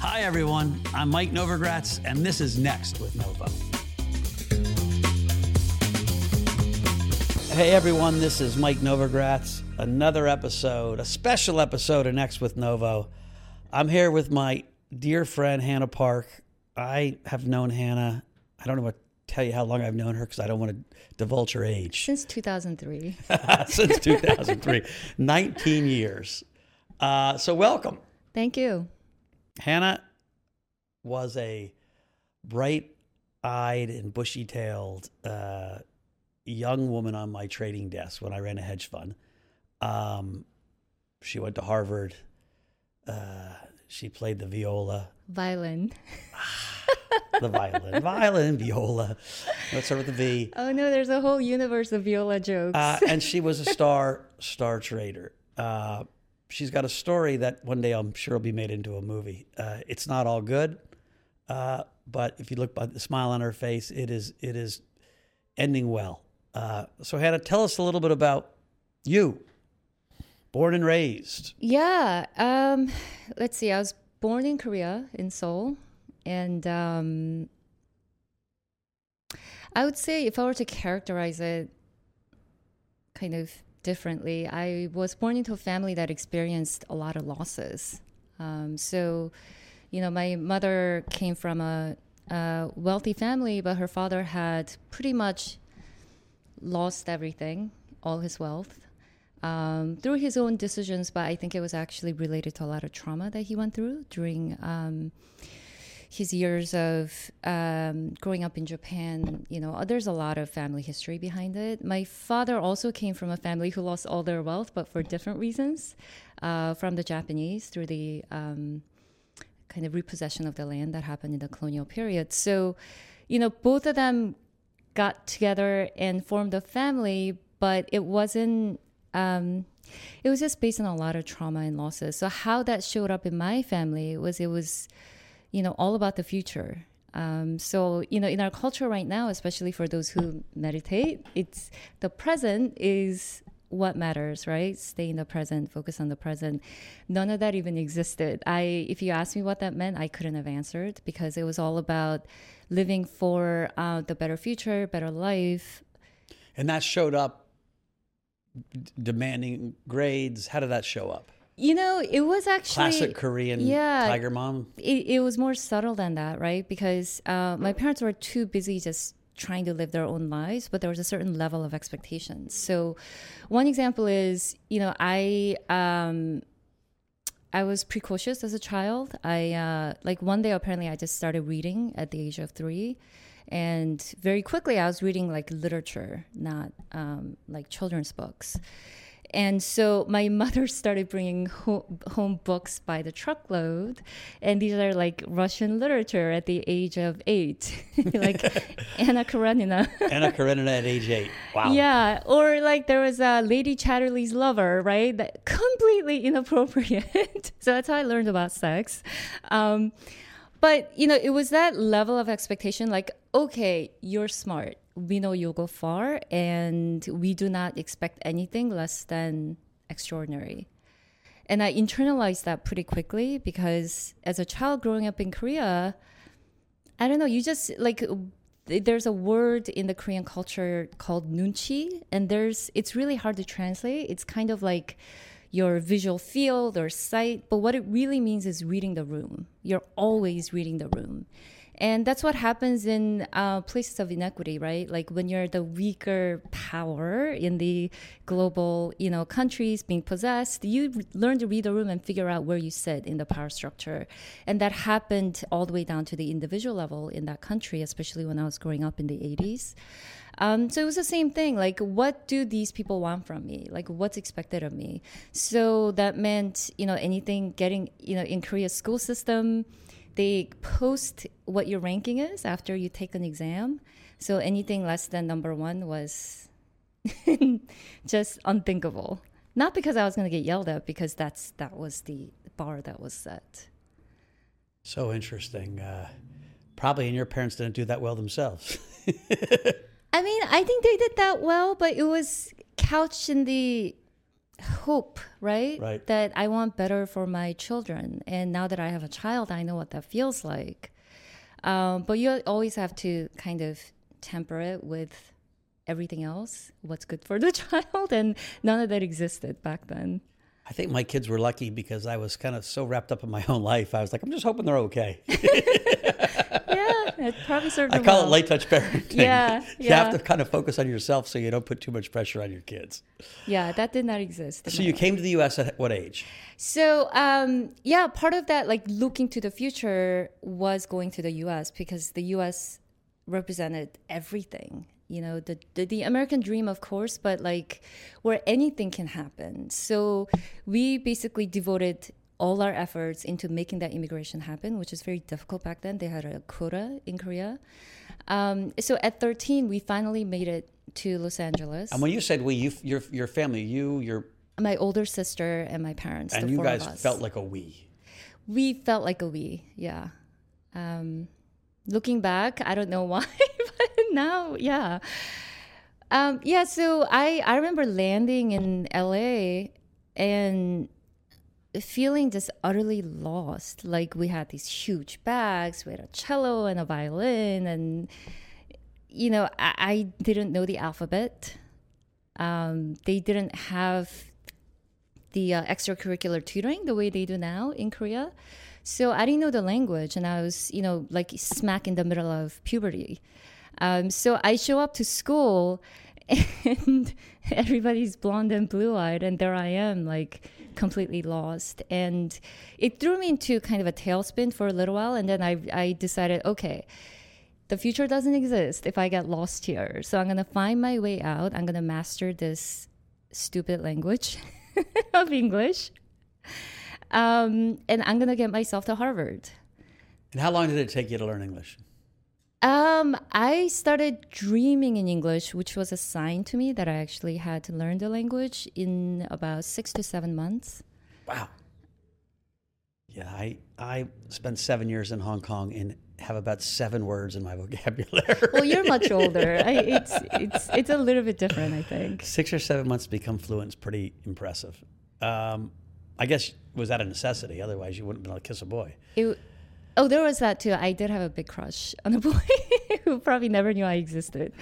Hi, everyone. I'm Mike Novogratz, and this is Next with Novo. Hey, everyone. This is Mike Novogratz. Another episode, a special episode of Next with Novo. I'm here with my dear friend, Hannah Park. I have known Hannah, I don't know what tell you how long I've known her because I don't want to divulge her age. Since 2003. Since 2003. 19 years. Uh, so, welcome. Thank you. Hannah was a bright eyed and bushy tailed uh, young woman on my trading desk when I ran a hedge fund. Um, she went to Harvard. Uh, she played the viola. Violin. the violin. violin, viola. Let's start with the V. Oh no, there's a whole universe of viola jokes. Uh, and she was a star star trader. Uh, she's got a story that one day I'm sure will be made into a movie. Uh, it's not all good, uh, but if you look by the smile on her face, it is it is ending well. Uh, so Hannah, tell us a little bit about you. Born and raised. Yeah. Um, let's see. I was born in Korea, in Seoul, and um, I would say if I were to characterize it kind of differently, I was born into a family that experienced a lot of losses. Um, so, you know, my mother came from a, a wealthy family, but her father had pretty much lost everything, all his wealth. Um, through his own decisions, but I think it was actually related to a lot of trauma that he went through during um, his years of um, growing up in Japan, you know, there's a lot of family history behind it. My father also came from a family who lost all their wealth, but for different reasons, uh, from the Japanese through the um, kind of repossession of the land that happened in the colonial period. So, you know, both of them got together and formed a family, but it wasn't. Um, it was just based on a lot of trauma and losses. So how that showed up in my family was it was you know, all about the future. Um, so, you know, in our culture right now, especially for those who meditate, it's the present is what matters, right? Stay in the present, focus on the present. None of that even existed. I, if you asked me what that meant, I couldn't have answered because it was all about living for uh, the better future, better life. And that showed up demanding grades. How did that show up? You know, it was actually classic Korean yeah, tiger mom. It, it was more subtle than that, right? Because uh, my parents were too busy just trying to live their own lives, but there was a certain level of expectations. So, one example is, you know, I um, I was precocious as a child. I uh, like one day apparently I just started reading at the age of three, and very quickly I was reading like literature, not um, like children's books. And so my mother started bringing home, home, books by the truckload. And these are like Russian literature at the age of eight, like Anna Karenina. Anna Karenina at age eight. Wow. Yeah. Or like there was a Lady Chatterley's Lover, right? That completely inappropriate. so that's how I learned about sex. Um, but, you know, it was that level of expectation like, okay, you're smart we know you'll go far and we do not expect anything less than extraordinary. And I internalized that pretty quickly because as a child growing up in Korea, I don't know, you just like there's a word in the Korean culture called nunchi and there's it's really hard to translate. It's kind of like your visual field or sight, but what it really means is reading the room. You're always reading the room. And that's what happens in uh, places of inequity, right? Like when you're the weaker power in the global, you know, countries being possessed, you learn to read the room and figure out where you sit in the power structure. And that happened all the way down to the individual level in that country, especially when I was growing up in the 80s. Um, so it was the same thing. Like, what do these people want from me? Like, what's expected of me? So that meant, you know, anything getting, you know, in Korea's school system, they post what your ranking is after you take an exam. So anything less than number one was just unthinkable. Not because I was going to get yelled at, because that's that was the bar that was set. So interesting. Uh, probably, and your parents didn't do that well themselves. I mean, I think they did that well, but it was couched in the hope, right? Right. That I want better for my children. And now that I have a child, I know what that feels like. Um, but you always have to kind of temper it with everything else, what's good for the child. And none of that existed back then. I think my kids were lucky because I was kind of so wrapped up in my own life. I was like, I'm just hoping they're okay. yeah, it probably served I call well. it light touch parenting. Yeah, you have to kind of focus on yourself so you don't put too much pressure on your kids. Yeah, that did not exist. So you life. came to the U.S. at what age? So um, yeah, part of that, like looking to the future, was going to the U.S. because the U.S. represented everything. You know, the, the the American dream, of course, but like where anything can happen. So we basically devoted all our efforts into making that immigration happen, which is very difficult back then. They had a quota in Korea. Um, so at 13, we finally made it to Los Angeles. And when you said we, you, your your family, you, your, my older sister and my parents. and you guys felt like a we. we felt like a we yeah um looking back i don't know why but now yeah um yeah so i i remember landing in la and feeling just utterly lost like we had these huge bags we had a cello and a violin and you know i, I didn't know the alphabet um they didn't have the uh, extracurricular tutoring the way they do now in Korea. So I didn't know the language, and I was, you know, like smack in the middle of puberty. Um, so I show up to school, and everybody's blonde and blue eyed, and there I am, like completely lost. And it threw me into kind of a tailspin for a little while, and then I, I decided, okay, the future doesn't exist if I get lost here. So I'm gonna find my way out. I'm gonna master this stupid language of English. Um, and I'm gonna get myself to Harvard. And how long did it take you to learn English? Um, I started dreaming in English, which was a sign to me that I actually had to learn the language in about six to seven months. Wow. Yeah, I I spent seven years in Hong Kong and have about seven words in my vocabulary. Well, you're much older. I, it's it's it's a little bit different, I think. Six or seven months to become fluent is pretty impressive. Um, I guess was that a necessity? Otherwise, you wouldn't have been able to kiss a boy. It, oh, there was that too. I did have a big crush on a boy who probably never knew I existed.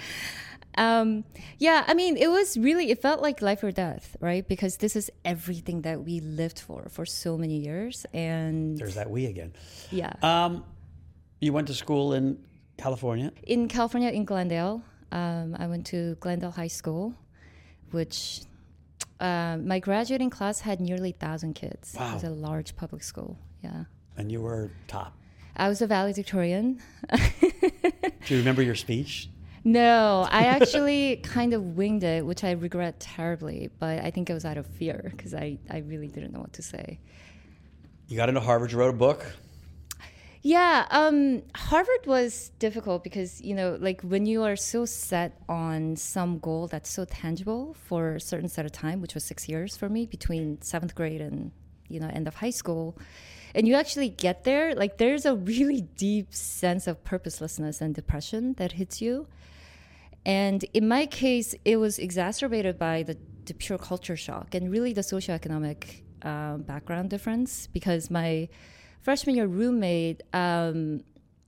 Um, yeah, I mean, it was really, it felt like life or death, right? Because this is everything that we lived for for so many years. And There's that we again. yeah, Um, you went to school in California. in California, in Glendale, um, I went to Glendale High School, which uh, my graduating class had nearly 1,000 kids. Wow. It was a large public school. Yeah. And you were top. I was a valedictorian. Do you remember your speech? No, I actually kind of winged it, which I regret terribly, but I think it was out of fear because I, I really didn't know what to say. You got into Harvard. You wrote a book. Yeah, um, Harvard was difficult because, you know, like when you are so set on some goal that's so tangible for a certain set of time, which was six years for me between seventh grade and, you know, end of high school, and you actually get there, like there's a really deep sense of purposelessness and depression that hits you. And in my case, it was exacerbated by the, the pure culture shock and really the socioeconomic um, background difference because my freshman year roommate um,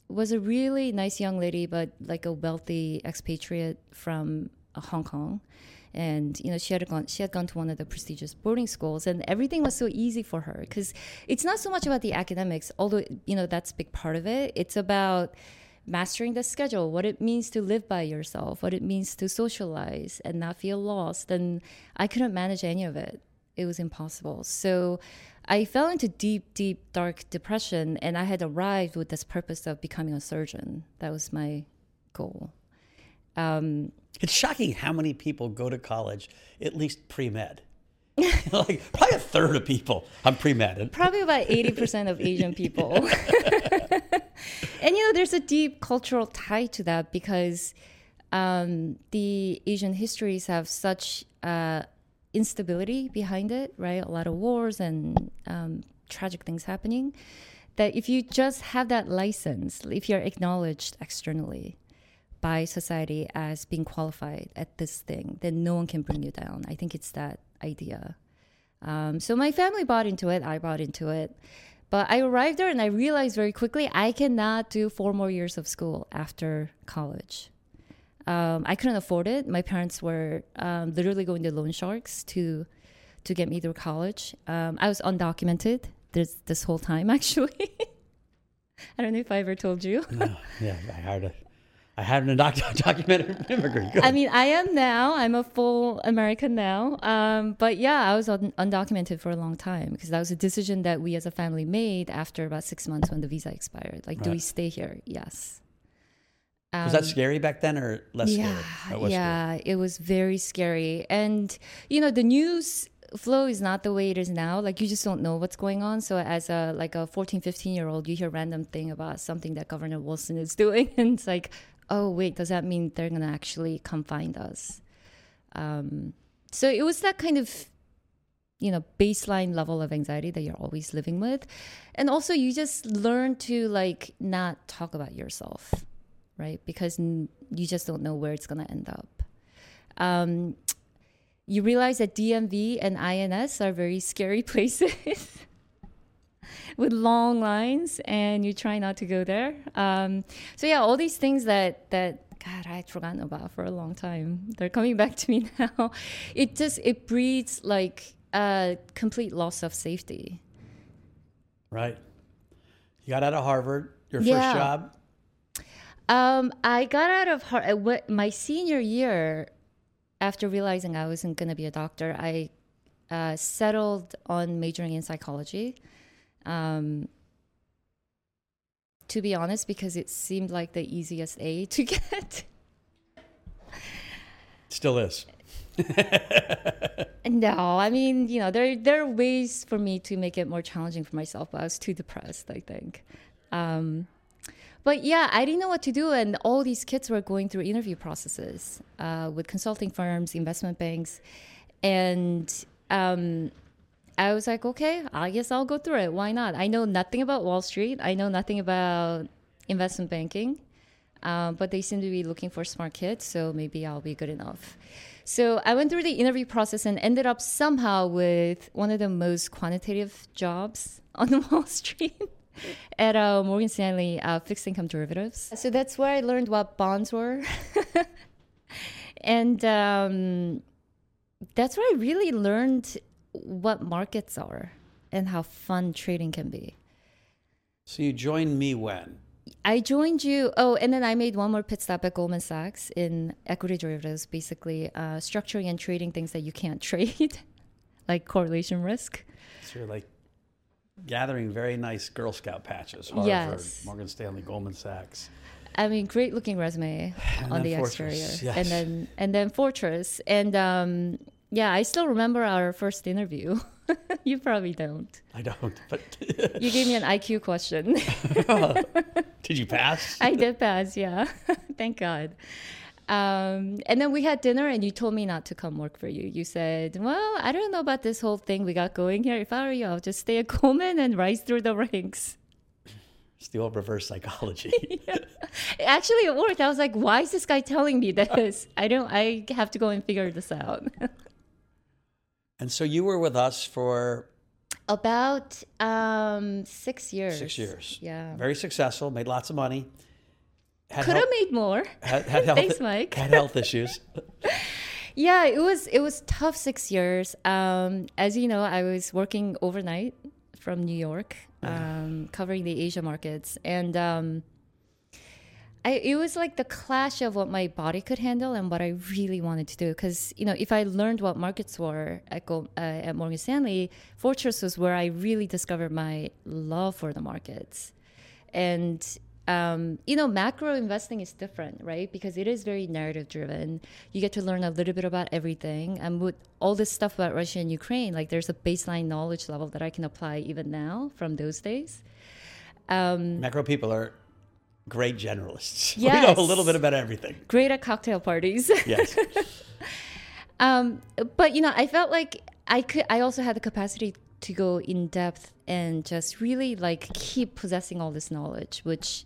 was a really nice young lady, but like a wealthy expatriate from uh, Hong Kong. And you know she had gone she had gone to one of the prestigious boarding schools, and everything was so easy for her because it's not so much about the academics, although you know that's a big part of it. It's about mastering the schedule, what it means to live by yourself, what it means to socialize and not feel lost. And I couldn't manage any of it. It was impossible. So I fell into deep, deep, dark depression, and I had arrived with this purpose of becoming a surgeon. That was my goal. Um, It's shocking how many people go to college at least pre med. like probably a third of people. I'm pre med. probably about 80% of Asian people. and you know, there's a deep cultural tie to that because um, the Asian histories have such uh, instability behind it, right? A lot of wars and um, tragic things happening. That if you just have that license, if you're acknowledged externally by society as being qualified at this thing, then no one can bring you down. I think it's that idea. Um, so my family bought into it. I bought into it. But I arrived there and I realized very quickly I cannot do four more years of school after college. Um, I couldn't afford it. My parents were um, literally going to loan sharks to to get me through college. Um, I was undocumented this this whole time actually. I don't know if I ever told you. no, yeah, I had a, I had an undoc- documented immigrant. Good. I mean, I am now. I'm a full American now. Um, but yeah, I was un- undocumented for a long time because that was a decision that we as a family made after about six months when the visa expired. Like, do we stay here? Yes. was that Um, scary back then or less yeah, scary? Was scary. yeah, it was very scary. And you know, the news flow is not the way it is now. Like you just don't know what's going on. So as a like a 14, 15 year old, you hear random thing about something that Governor Wilson is doing and it's like, "Oh, wait, does that mean they're to actually come find us?" Um so it was that kind of you know baseline level of anxiety that you're always living with. And also you just learn to like not talk about yourself right? Because n- you just don't know where it's going to end up. Um, you realize that dmv and ins are very scary places with long lines and you try not to go there um, so yeah all these things that that god i had forgotten about for a long time they're coming back to me now it just it breeds like a complete loss of safety Right. You got out of Harvard, your first job. Um, I got out of Har- uh, my senior year, after realizing I wasn't going to be a doctor, I uh, settled on majoring in psychology. Um, to be honest, because it seemed like the easiest A to get. Still is. No, I mean, you know, there there are ways for me to make it more challenging for myself, but I was too depressed, I think. Um, but yeah, I didn't know what to do, and all these kids were going through interview processes uh, with consulting firms, investment banks, and um, I was like, okay, I guess I'll go through it. Why not? I know nothing about Wall Street. I know nothing about investment banking, um, but they seem to be looking for smart kids, so maybe I'll be good enough. So I went through the interview process and ended up somehow with one of the most quantitative jobs on Wall Street at uh, Morgan Stanley uh, fixed income derivatives. So that's where I learned what bonds were. and um, that's where I really learned what markets are and how fun trading can be. So you joined me when? I joined you. Oh, and then I made one more pit stop at Goldman Sachs in equity derivatives, basically uh, structuring and trading things that you can't trade, like correlation risk. So you're like gathering very nice Girl Scout patches. Harvard, Yes. Morgan Stanley, Goldman Sachs. I mean, great looking resume And on the Fortress, exterior, yes. and then and then Fortress, and um, yeah, I still remember our first interview. you probably don't. I don't, but You gave me an IQ question. did you pass? I did pass, yeah. Thank God. Um, and then we had dinner, and you told me not to come work for you. You said, Well, I don't know about this whole thing we got going here. If I were you, I'll just stay at Goldman and rise through the ranks. It's the old reverse psychology. Actually, it worked. I was like, Why is this guy telling me this? I don't, I have to go and figure this out. And so you were with us for About um, six years. six years. Yeah. Very successful, made lots of money. Had Could have made more. had, had health, Thanks, Mike. Had health issues. Yeah, it was it was tough six years. Um, as you know, I was working overnight from New York, um, covering the Asia markets, and um, I, it was like the clash of what my body could handle and what I really wanted to do. Because you know, if I learned what markets were at, uh, at Morgan Stanley, Fortress was where I really discovered my love for the markets, and um, you know, macro investing is different, right? Because it is very narrative driven. You get to learn a little bit about everything. And with all this stuff about Russia and Ukraine, like there's a baseline knowledge level that I can apply even now from those days. Um, Macro people are great generalists. We know a little bit about everything. great at cocktail parties. Yes. um, but you know, I felt like I could. I also had the capacity to go in depth and just really like keep possessing all this knowledge, which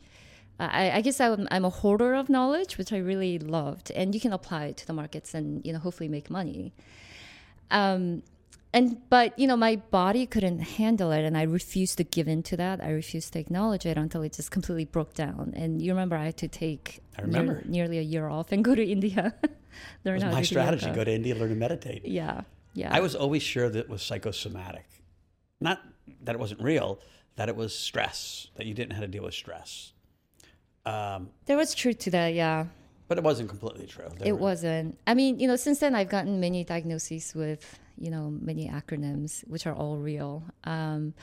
uh, I, I guess I'm, I'm a hoarder of knowledge, which I really loved, and you can apply it to the markets and you know hopefully make money. Um, and but you know my body couldn't handle it and i refused to give in to that i refused to acknowledge it until it just completely broke down and you remember i had to take I remember. near- nearly a year off and go to india learn how my to strategy. yoga. Go to India, learn to meditate. yeah yeah I was always sure that it was psychosomatic. Not that it wasn't real, that it was stress, that you didn't know how to deal with stress. Um, there was truth to that yeah but it wasn't completely true. It were- wasn't. I mean, you know, since then I've gotten many diagnoses with, you know, many acronyms, which are all real. Um,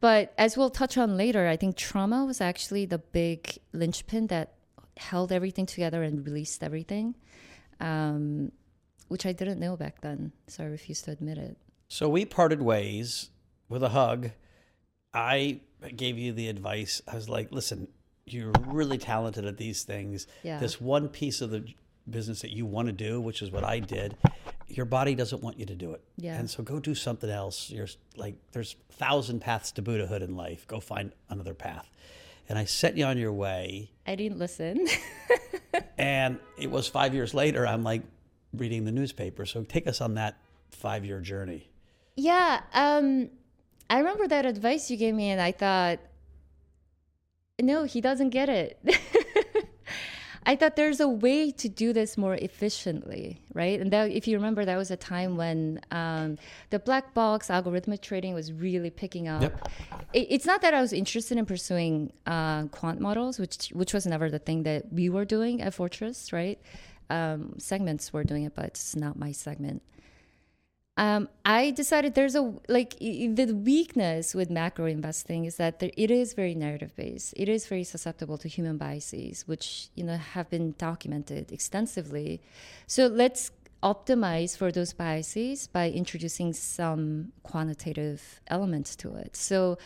but as we'll touch on later, I think trauma was actually the big linchpin that held everything together and released everything, um, which I didn't know back then. So I refused to admit it. So we parted ways with a hug. I gave you the advice. I was like, listen, you're really talented at these things. Yeah. This one piece of the business that you want to do, which is what I did, your body doesn't want you to do it. Yeah. And so go do something else. You're like, there's a thousand paths to Buddhahood in life. Go find another path. And I set you on your way. I didn't listen. And it was five years later, I'm like reading the newspaper. So take us on that five year journey. Yeah, um, I remember that advice you gave me, and I thought, no, he doesn't get it. I thought there's a way to do this more efficiently, right? And that, if you remember, that was a time when um, the black box algorithmic trading was really picking up. Yep. It, it's not that I was interested in pursuing uh, quant models, which which was never the thing that we were doing at Fortress, right? Um, segments were doing it, but it's not my segment um, I decided there's a like the weakness with macro investing is that there, it is very narrative based. It is very susceptible to human biases, which you know have been documented extensively. So let's optimize for those biases by introducing some quantitative elements to it. So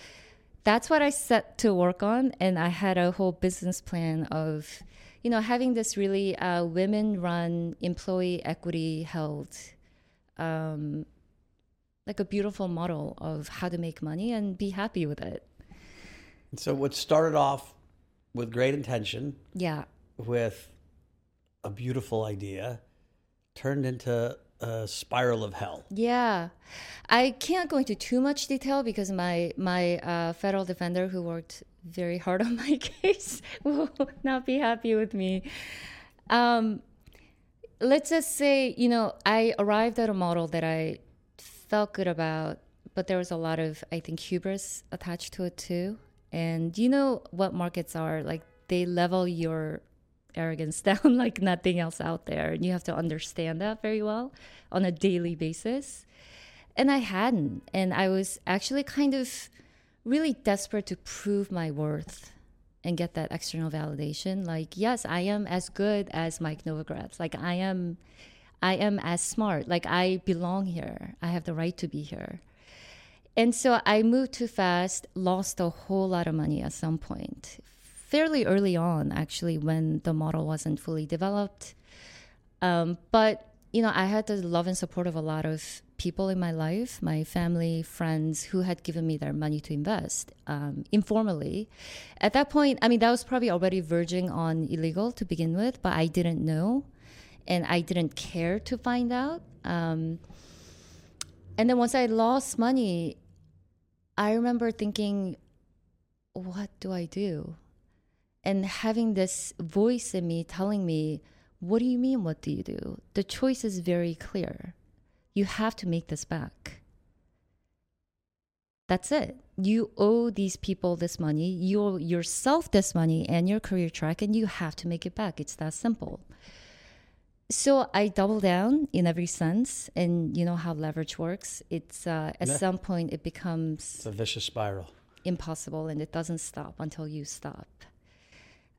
that's what I set to work on, and I had a whole business plan of, you know, having this really uh, women-run, employee equity held um, like a beautiful model of how to make money and be happy with it. So what started off with great intention, Yeah. with a beautiful idea, turned into a spiral of hell. Yeah. I can't go into too much detail because my my uh, federal defender who worked very hard on my case will not be happy with me. Um, let's just say, you know, I arrived at a model that I felt good about, but there was a lot of, I think, hubris attached to it too. And you know what markets are like, they level your arrogance down like nothing else out there. And you have to understand that very well on a daily basis. And I hadn't. And I was actually kind of really desperate to prove my worth and get that external validation. Like, yes, I am as good as Mike Novogratz. Like, I am, I am as smart. Like, I belong here. I have the right to be here. And so I moved too fast, lost a whole lot of money at some point, fairly early on, actually, when the model wasn't fully developed. Um, but you know, I had the love and support of a lot of people in my life, my family, friends who had given me their money to invest um, informally. At that point, I mean, that was probably already verging on illegal to begin with, but I didn't know, and I didn't care to find out. Um, and then once I lost money, I remember thinking, what do I do? And having this voice in me telling me, what do you mean, what do you do? The choice is very clear. You have to make this back. That's it. You owe these people this money, you owe yourself this money and your career track, and you have to make it back. It's that simple. So I double down in every sense, and you know how leverage works. It's uh, at Yeah. some point it becomes It's a vicious spiral. impossible and it doesn't stop until you stop.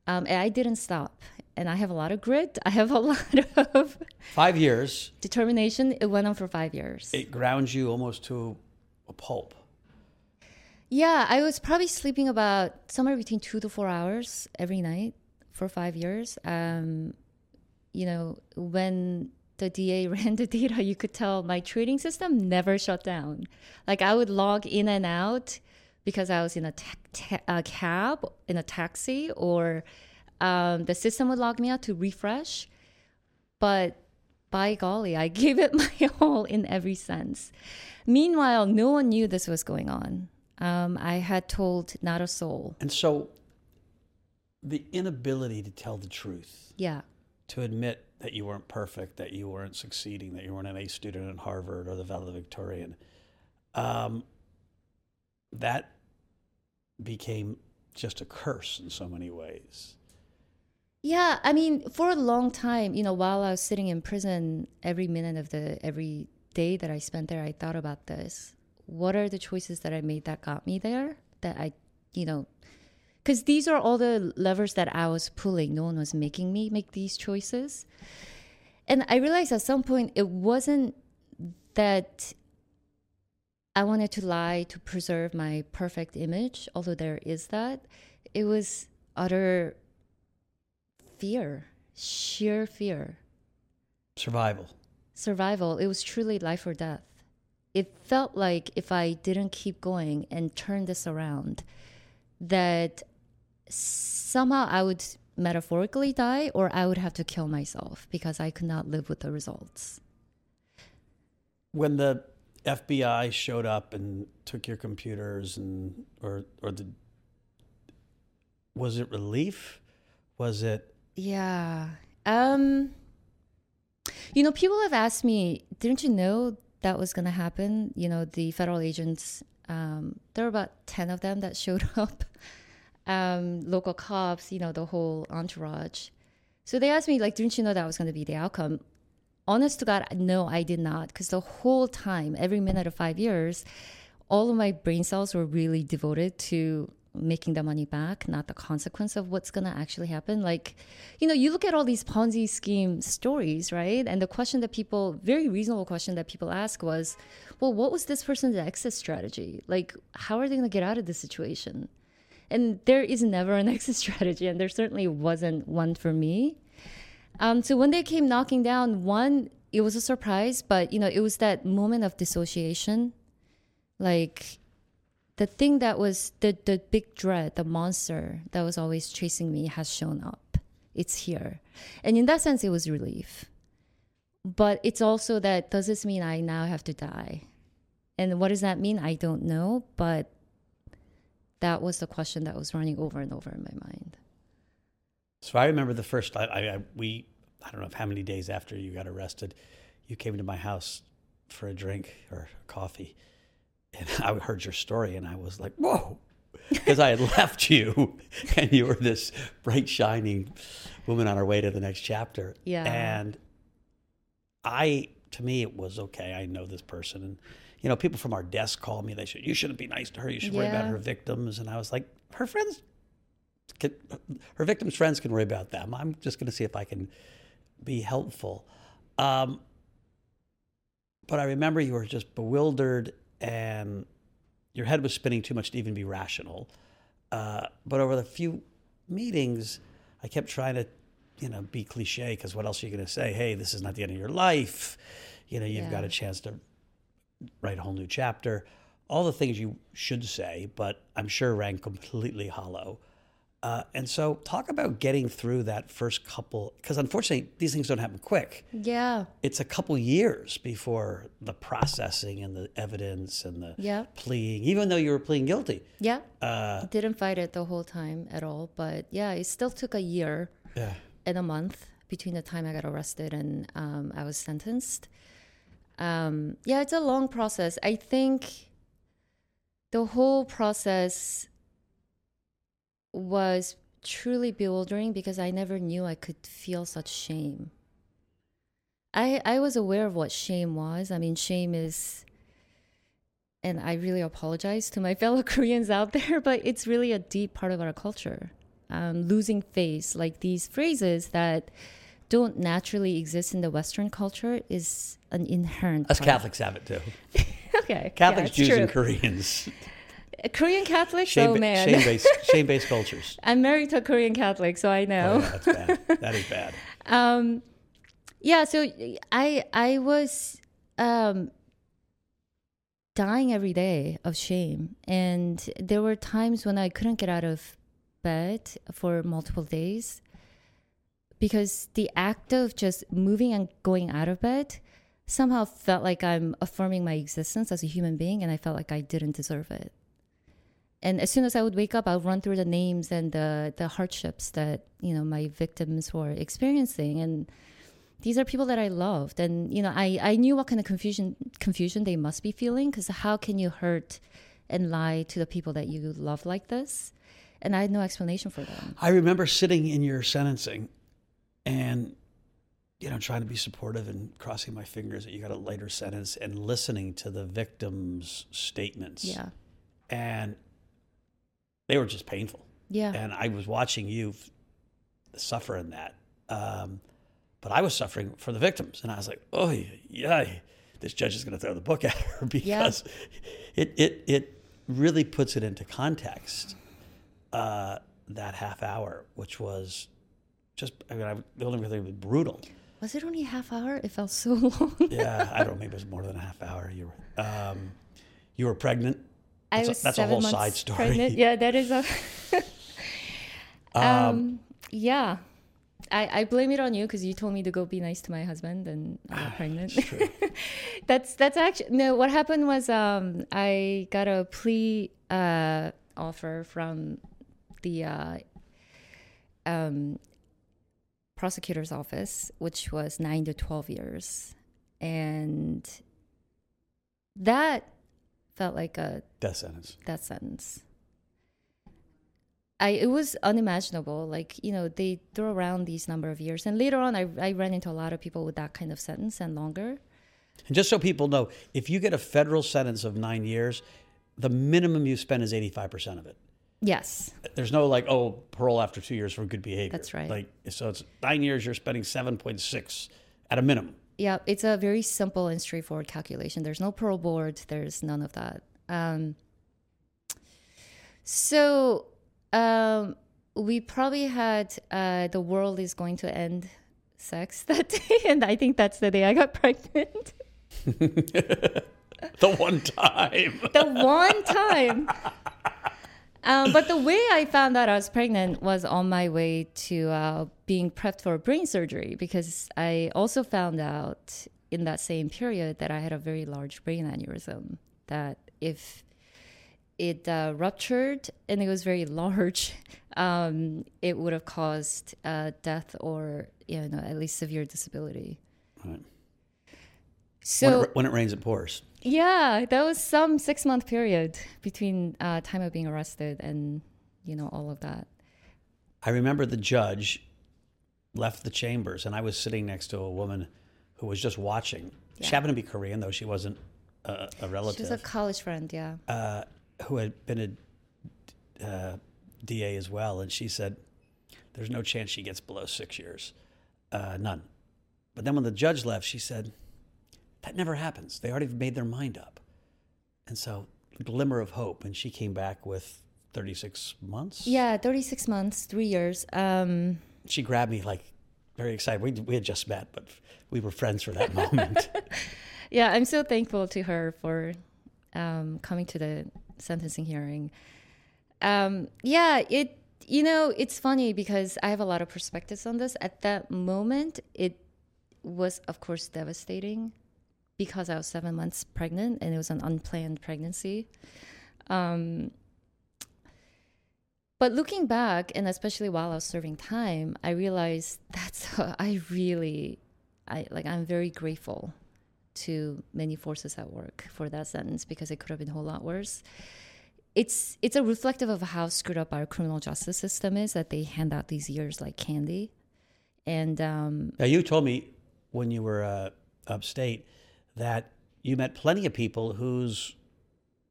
Um, and I didn't stop. And I have a lot of grit. I have a lot of Five years, determination. It went on for five years. it grounds you almost to a pulp. yeah, I was probably sleeping about somewhere between two to four hours every night for five years. Um, you know, when the DA ran the data, you could tell my trading system never shut down. Like I would log in and out because I was in a, ta- ta- a cab, in a taxi, or um, the system would log me out to refresh. But by golly, I gave it my all in every sense. Meanwhile, no one knew this was going on. Um, I had told not a soul. And so the inability to tell the truth, Yeah. to admit that you weren't perfect, that you weren't succeeding, that you weren't an A student at Harvard or the valedictorian, um, that became just a curse in so many ways. Yeah, I mean, for a long time, you know, while I was sitting in prison, every minute of the every day that I spent there, I thought about this. What are the choices that I made that got me there? That I, you know, because these are all the levers that I was pulling. No one was making me make these choices. And I realized at some point it wasn't that I wanted to lie to preserve my perfect image, although there is that. It was utter fear, sheer fear, Survival. survival. It was truly life or death. It felt like if I didn't keep going and turn this around, that somehow I would metaphorically die or I would have to kill myself because I could not live with the results. When the FBI showed up and took your computers and or or the was it relief? Was it Yeah. Um you know, people have asked me, didn't you know that was going to happen? You know, the federal agents um there were about 10 of them that showed up. Um local cops, you know, the whole entourage. So they asked me like, didn't you know that was going to be the outcome? Honest to God, no, I did not because the whole time, every minute of 5 years, all of my brain cells were really devoted to making the money back, not the consequence of what's going to actually happen. Like, you know, you look at all these Ponzi scheme stories, right? And the question that people, very reasonable question that people ask was, well, what was this person's exit strategy? Like, how are they going to get out of this situation? And there is never an exit strategy, and there certainly wasn't one for me. Um, so when they came knocking down, one, it was a surprise, but you know, it was that moment of dissociation, like the thing that was the the big dread, the monster that was always chasing me has shown up. It's here, and in that sense, it was relief. But it's also that does this mean I now have to die? And what does that mean? I don't know, but that was the question that was running over and over in my mind. So I remember the first I, I, we I don't know how many days after you got arrested, you came to my house for a drink or coffee, and I heard your story, and I was like, whoa, because I had left you, and you were this bright shining woman on her way to the next chapter. Yeah. and I to me it was okay. I know this person, and you know people from our desk call me. They said you shouldn't be nice to her. You should worry about her victims, and I was like, her friends can, her victims' friends can worry about them. I'm just going to see if I can be helpful. Um, but I remember you were just bewildered and your head was spinning too much to even be rational. Uh, but over the few meetings, I kept trying to, you know, be cliche because what else are you going to say? Hey, this is not the end of your life. You know, you've got a chance to write a whole new chapter. All the things you should say, but I'm sure rang completely hollow. Uh, and so, talk about getting through that first couple, because unfortunately, these things don't happen quick. Yeah. It's a couple years before the processing and the evidence and the Yeah. pleading, even though you were pleading guilty. Yeah. Uh, Didn't fight it the whole time at all, but yeah, it still took a year yeah. and a month between the time I got arrested and um, I was sentenced. Um, yeah, it's a long process. I think the whole process was truly bewildering because I never knew I could feel such shame. I I was aware of what shame was. I mean, shame is and I really apologize to my fellow Koreans out there, but it's really a deep part of our culture. Um, losing face, like these phrases that don't naturally exist in the Western culture, is an inherent. Us. Catholics have it too. okay, Catholics, yeah, Jews, true. and Koreans. Korean Catholics. Shame, oh man, shame-based, shame-based cultures. I'm married to a Korean Catholic, so I Oh, know. yeah, that's bad. That is bad. um yeah so i i was um dying every day of shame and there were times when i couldn't get out of bed for multiple days because the act of just moving and going out of bed somehow felt like I'm affirming my existence as a human being, and I felt like I didn't deserve it. And as soon as I would wake up, I would run through the names and the the hardships that you know my victims were experiencing, and these are people that I loved, and you know I I knew what kind of confusion confusion they must be feeling because how can you hurt and lie to the people that you love like this? And I had no explanation for them. I remember sitting in your sentencing and you know trying to be supportive and crossing my fingers that you got a lighter sentence and listening to the victims statements Yeah, and they were just painful. Yeah, and i was watching you suffer in that um, but i was suffering for the victims. And i was like oh yeah this judge is going to throw the book at her because it, it, it really puts it into context uh, that half hour which was just i mean I, the only thing was brutal. Was it only a half hour? It felt so long. yeah i don't know maybe it was more than a half hour. You were um, you were pregnant I That's a- was that's a whole months side story. Pregnant. Yeah, that is a. um, yeah, I, I blame it on you because you told me to go be nice to my husband and I got pregnant. True. that's that's actually no. What happened was um, I got a plea uh, offer from the uh, um, prosecutor's office, which was nine to twelve years, and that felt like a death sentence that sentence. I it was unimaginable. Like you know, they throw around these number of years, and later on, I I ran into a lot of people with that kind of sentence and longer. And just so people know, if you get a federal sentence of nine years, the minimum you spend is 85% of it. Yes, There's no like, oh, parole after two years for good behavior. That's right. Like, so it's nine years, you're spending 7.6 at a minimum. Yeah, it's a very simple and straightforward calculation. There's no parole board. There's none of that. Um, so um, we probably had uh, the world is going to end sex that day, and I think that's the day I got pregnant. The one time. the one time. Um, but the way I found out I was pregnant was on my way to uh, being prepped for brain surgery because I also found out in that same period that I had a very large brain aneurysm. That if it uh, ruptured and it was very large, um, it would have caused uh, death or you know at least severe disability. Right. So when, it, when it rains, it pours. Yeah, that was some six month period between uh, time of being arrested and you know all of that. I remember the judge left the chambers, and I was sitting next to a woman who was just watching. She happened to be Korean, though she wasn't a, a relative. She was a college friend, yeah. uh, who had been a uh, DA as well, and she said, "There's no chance she gets below six years, uh, none." But then when the judge left, she said, "That never happens. They already made their mind up." And so, glimmer of hope, and she came back with 36 months. Yeah, 36 months, three years. Um, She grabbed me like very excited. We we had just met, but we were friends for that moment. yeah, I'm so thankful to her for um, coming to the sentencing hearing. Um, yeah, it you know it's funny because I have a lot of perspectives on this. At that moment, it was of course devastating because I was seven months pregnant and it was an unplanned pregnancy. Um, but looking back, and especially while I was serving time, I realized that's I really, I like I'm very grateful to many forces at work for that sentence because it could have been a whole lot worse. It's it's a reflective of how screwed up our criminal justice system is that they hand out these years like candy, and um, now, you told me when you were uh, upstate that you met plenty of people whose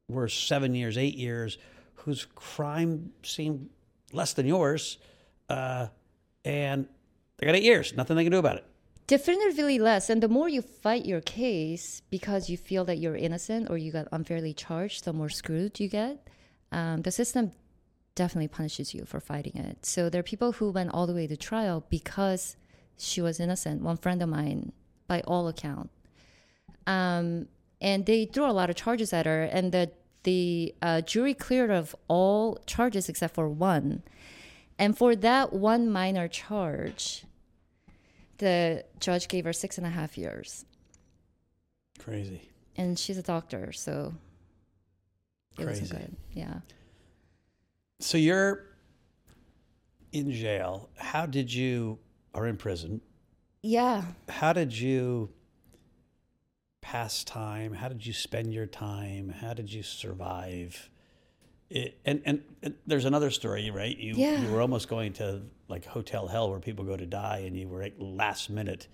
were seven years, eight years, whose crime seemed less than yours, uh, and they got eight years. Nothing they can do about it. Definitely less. And the more you fight your case because you feel that you're innocent or you got unfairly charged, the more screwed you get. Um, the system definitely punishes you for fighting it. So there are people who went all the way to trial because she was innocent. One friend of mine, by all account, um, and they threw a lot of charges at her, and the the uh, jury cleared of all charges except for one. And for that one minor charge, the judge gave her six and a half years, Crazy. and she's a doctor, so it wasn't Crazy. good. Yeah. So you're in jail. How did you, or in prison, Yeah. how did you pass time? How did you spend your time? How did you survive? It, and, and and there's another story, right? You Yeah. you were almost going to like hotel hell where people go to die, and you were at last minute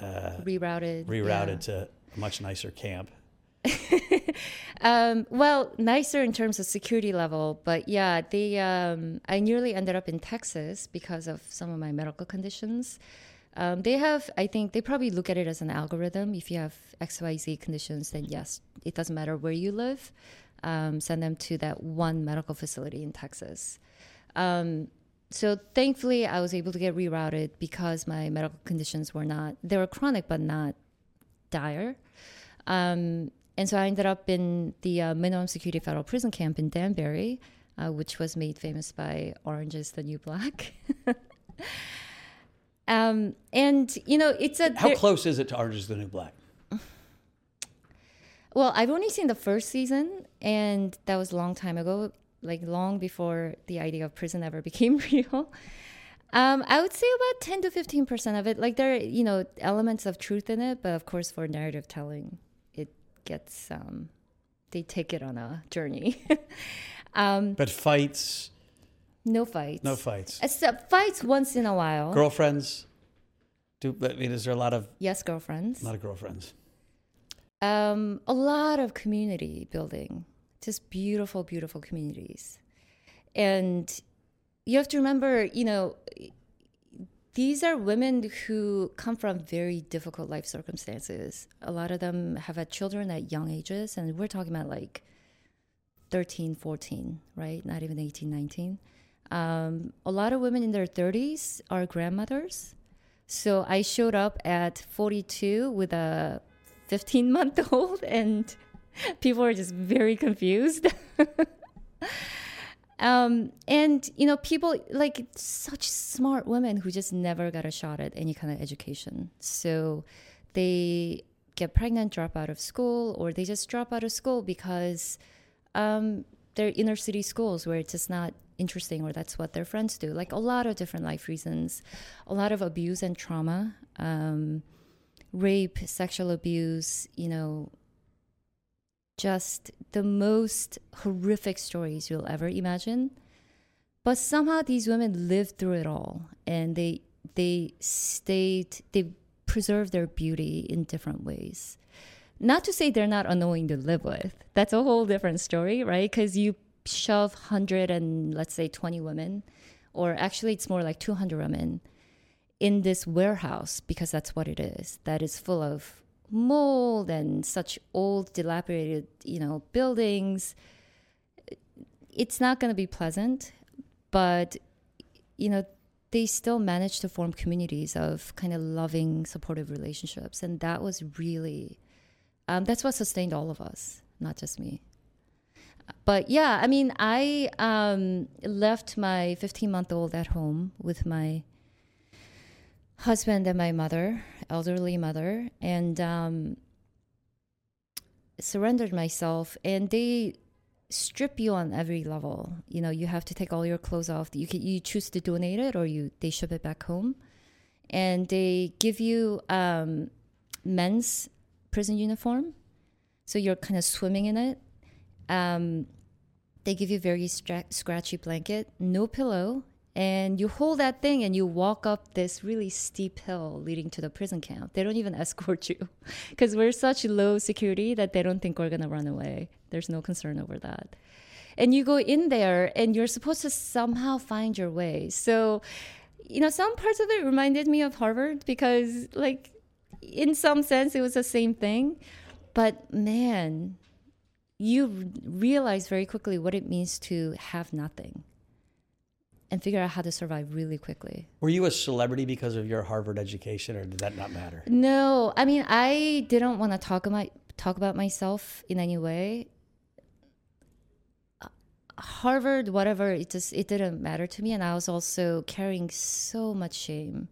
uh, Rerouted. rerouted to a much nicer camp. Um, well, nicer in terms of security level, but yeah, they um, I nearly ended up in Texas because of some of my medical conditions. Um, they have, I think, they probably look at it as an algorithm. If you have X, Y, Z conditions, then yes, it doesn't matter where you live. Um, send them to that one medical facility in Texas. Um, so thankfully, I was able to get rerouted because my medical conditions were not they were chronic but not dire. Um, and so I ended up in the uh, minimum security federal prison camp in Danbury, uh, which was made famous by Orange is the New Black. um, and you know, it's a How close is it to Orange is the New Black? well, I've only seen the first season, and that was a long time ago, like long before the idea of prison ever became real. Um, I would say about ten to fifteen percent of it. Like there, are, you know, elements of truth in it, but of course, for narrative telling, it gets um, they take it on a journey. um, But fights, no fights. no fights. Except fights once in a while. Girlfriends. Do I mean? Is there a lot of yes, girlfriends. a lot of girlfriends? um, a lot of community building, just beautiful, beautiful communities. And you have to remember, you know, these are women who come from very difficult life circumstances. A lot of them have had children at young ages, and we're talking about like 13, 14, right? Not even 18, 19. Um, a lot of women in their 30s are grandmothers. So I showed up at 42 with a 15 month old, and people are just very confused. um, and, you know, people like such smart women who just never got a shot at any kind of education. So they get pregnant, drop out of school, or they just drop out of school because um, they're inner city schools where it's just not interesting or that's what their friends do. Like a lot of different life reasons, a lot of abuse and trauma, um, rape, sexual abuse, you know, just the most horrific stories you'll ever imagine. But somehow these women lived through it all and they they stayed they preserved their beauty in different ways. Not to say they're not annoying to live with. That's a whole different story, right? Because you shove 100 and let's say 20 women, or actually it's more like 200 women, in this warehouse, because that's what it is, that is full of mold and such old, dilapidated, you know, buildings. It's not going to be pleasant, but, you know, they still managed to form communities of kind of loving, supportive relationships. And that was really, um, that's what sustained all of us, not just me. But yeah, I mean, I um, left my 15 month old at home with my husband and my mother, elderly mother, and um, surrendered myself. And they strip you on every level. You know, you have to take all your clothes off. You can you choose to donate it or you they ship it back home, and they give you um, men's prison uniform, so you're kind of swimming in it. Um, they give you very stra- scratchy blanket, no pillow, and you hold that thing and you walk up this really steep hill leading to the prison camp. They don't even escort you because we're such low security that they don't think we're gonna run away. There's no concern over that. And you go in there and you're supposed to somehow find your way. So, you know, some parts of it reminded me of Harvard because, like, in some sense, it was the same thing. But man, you realize very quickly what it means to have nothing and figure out how to survive really quickly. Were you a celebrity because of your Harvard education, or did that not matter? No, I mean, I didn't want to talk about talk about myself in any way. Harvard, whatever, it just it didn't matter to me, and I was also carrying so much shame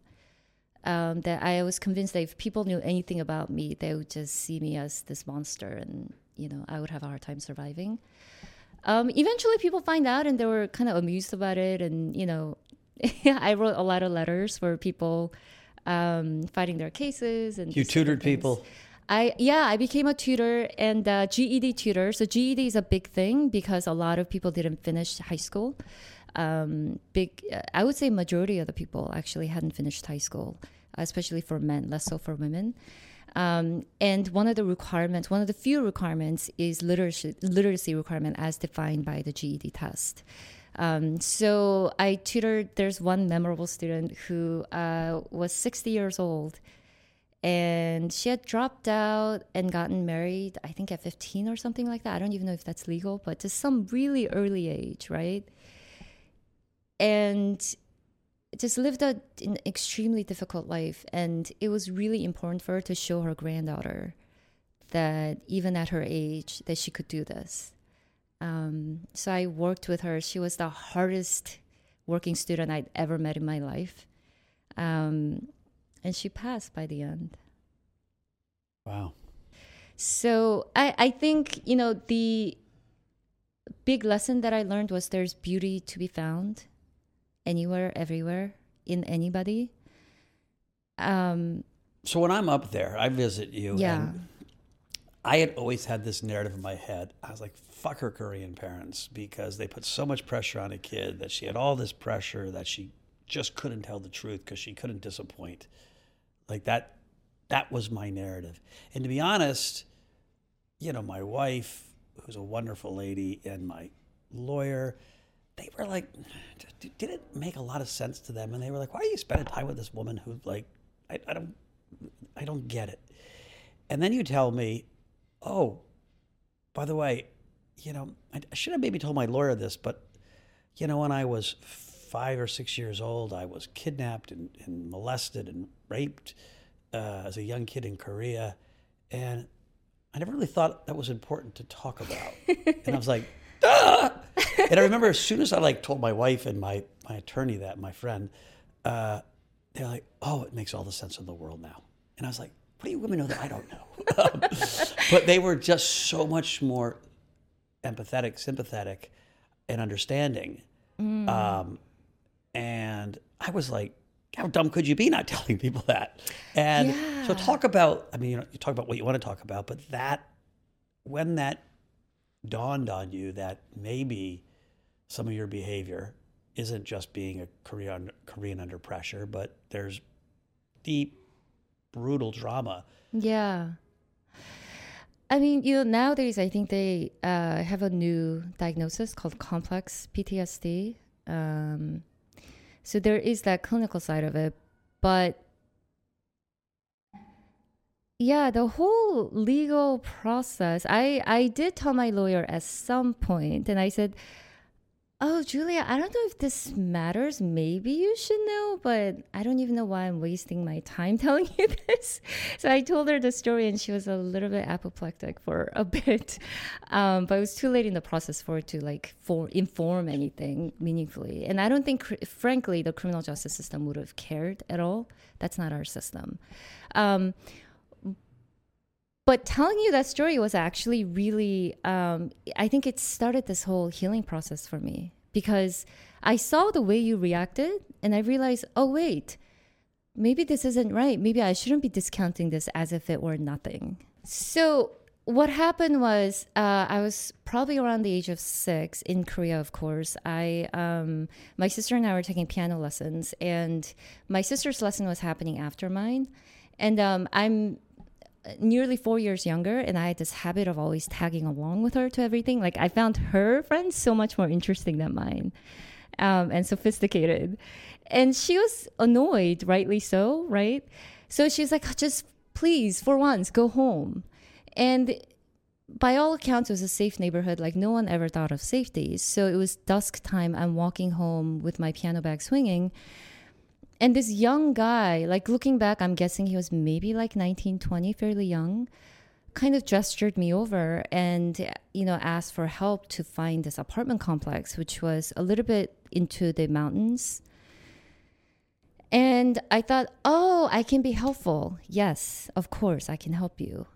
Um, that I was convinced that if people knew anything about me, they would just see me as this monster, and you know, I would have a hard time surviving. Um, eventually, people find out, and they were kind of amused about it. And you know, I wrote a lot of letters for people um, fighting their cases. And You these sort of tutored people. I yeah, I became a tutor and uh, GED tutor. So GED is a big thing because a lot of people didn't finish high school. Um, big, uh, I would say majority of the people actually hadn't finished high school, especially for men, less so for women. Um, and one of the requirements, one of the few requirements, is literacy literacy requirement as defined by the GED test. Um, so I tutored. There's one memorable student who uh, was 60 years old and she had dropped out and gotten married i think at 15 or something like that i don't even know if that's legal but to some really early age right and just lived a, an extremely difficult life. And it was really important for her to show her granddaughter that even at her age that she could do this. Um, so i worked with her. She was the hardest working student i'd ever met in my life. Um, and she passed by the end. Wow. so I, I think, you know, the big lesson that I learned was there's beauty to be found anywhere, everywhere, in anybody. Um, So when I'm up there, I visit you. Yeah. And I had always had this narrative in my head. I was like, fuck her Korean parents because they put so much pressure on a kid that she had all this pressure that she just couldn't tell the truth because she couldn't disappoint. Like that, that was my narrative. And to be honest, you know, my wife, who's a wonderful lady, and my lawyer, they were like, did it make a lot of sense to them? And they were like, why are you spending time with this woman who, like, I, I don't, I don't get it. And then you tell me, oh, by the way, you know, I, I should have maybe told my lawyer this, but, you know, when I was five or six years old, I was kidnapped and, and molested and raped uh, as a young kid in Korea. And I never really thought that was important to talk about. and I was like, ah! And I remember as soon as I like told my wife and my, my attorney that, my friend, uh, they're like, oh, it makes all the sense in the world now. And I was like, what do you women know that I don't know? Um, but they were just so much more empathetic, sympathetic, and understanding. Um, and I was like, how dumb could you be not telling people that? And so talk about, I mean, you, know, you talk about what you want to talk about, but that, when that dawned on you that maybe some of your behavior isn't just being a Korean, Korean under pressure, but there's deep, brutal drama. yeah. I mean, you know, nowadays I think they uh, have a new diagnosis called complex PTSD. Um, so there is that clinical side of it, but yeah, the whole legal process. I I did tell my lawyer at some point, and I said, "Oh, Julia, I don't know if this matters. Maybe you should know, but I don't even know why I'm wasting my time telling you this." So I told her the story, and she was a little bit apoplectic for a bit, um, but it was too late in the process for her to like for inform anything meaningfully. And I don't think, cr- frankly, the criminal justice system would have cared at all. That's not our system. Um, but telling you that story was actually really um, i think it started this whole healing process for me because i saw the way you reacted and i realized oh wait maybe this isn't right. Maybe i shouldn't be discounting this as if it were nothing. So what happened was uh, i was probably around the age of six in korea of course. I um, my sister and i were taking piano lessons and my sister's lesson was happening after mine. And um, i'm nearly four years younger and i had this habit of always tagging along with her to everything. Like i found her friends so much more interesting than mine um, and sophisticated. And she was annoyed rightly so right? So she's like just please for once go home. And by all accounts it was a safe neighborhood. Like no one ever thought of safety. So it was dusk time. I'm walking home with my piano bag swinging and this young guy, like looking back, I'm guessing he was maybe like 19, 20, fairly young, kind of gestured me over and, you know, asked for help to find this apartment complex, which was a little bit into the mountains. And I thought, oh, I can be helpful. Yes, of course, I can help you.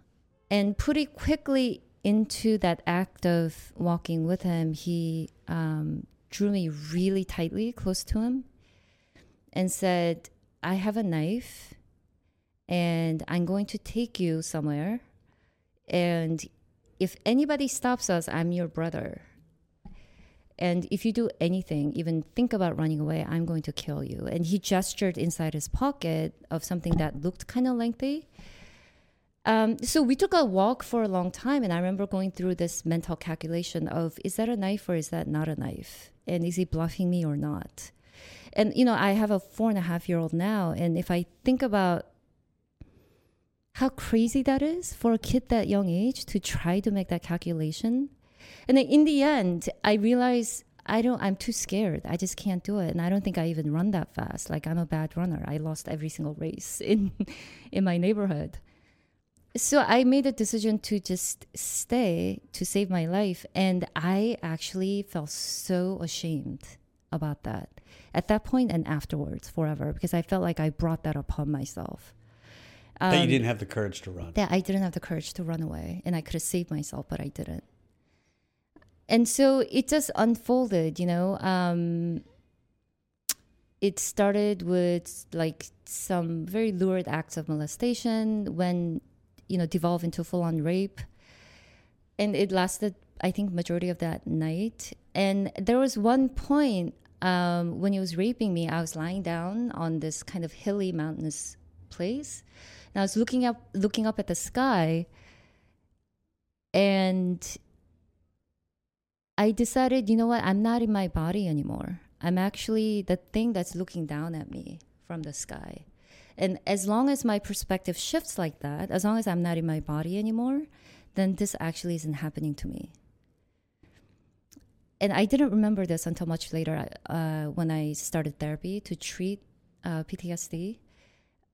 And pretty quickly into that act of walking with him, he um, drew me really tightly close to him and said, I have a knife and I'm going to take you somewhere. And if anybody stops us, I'm your brother. And if you do anything, even think about running away, I'm going to kill you. And he gestured inside his pocket of something that looked kind of lengthy. Um, so we took a walk for a long time, and I remember going through this mental calculation of is that a knife or is that not a knife? And is he bluffing me or not? And, you know, I have a four and a half year old now, and if I think about how crazy that is for a kid that young age to try to make that calculation, and then in the end, I realize I don't. I'm too scared. I just can't do it, and I don't think I even run that fast. Like I'm a bad runner. I lost every single race in in my neighborhood. So I made a decision to just stay to save my life, and I actually felt so ashamed about that at that point and afterwards forever because I felt like I brought that upon myself. Um, that you didn't have the courage to run. That I didn't have the courage to run away, and I could have saved myself, but I didn't and so it just unfolded you know um, it started with like some very lurid acts of molestation when you know devolved into full-on rape and it lasted i think majority of that night and there was one point um, when he was raping me i was lying down on this kind of hilly mountainous place and i was looking up looking up at the sky and I decided, you know what, I'm not in my body anymore. I'm actually the thing that's looking down at me from the sky. And as long as my perspective shifts like that, as long as I'm not in my body anymore, then this actually isn't happening to me. And I didn't remember this until much later uh, when I started therapy to treat uh, PTSD.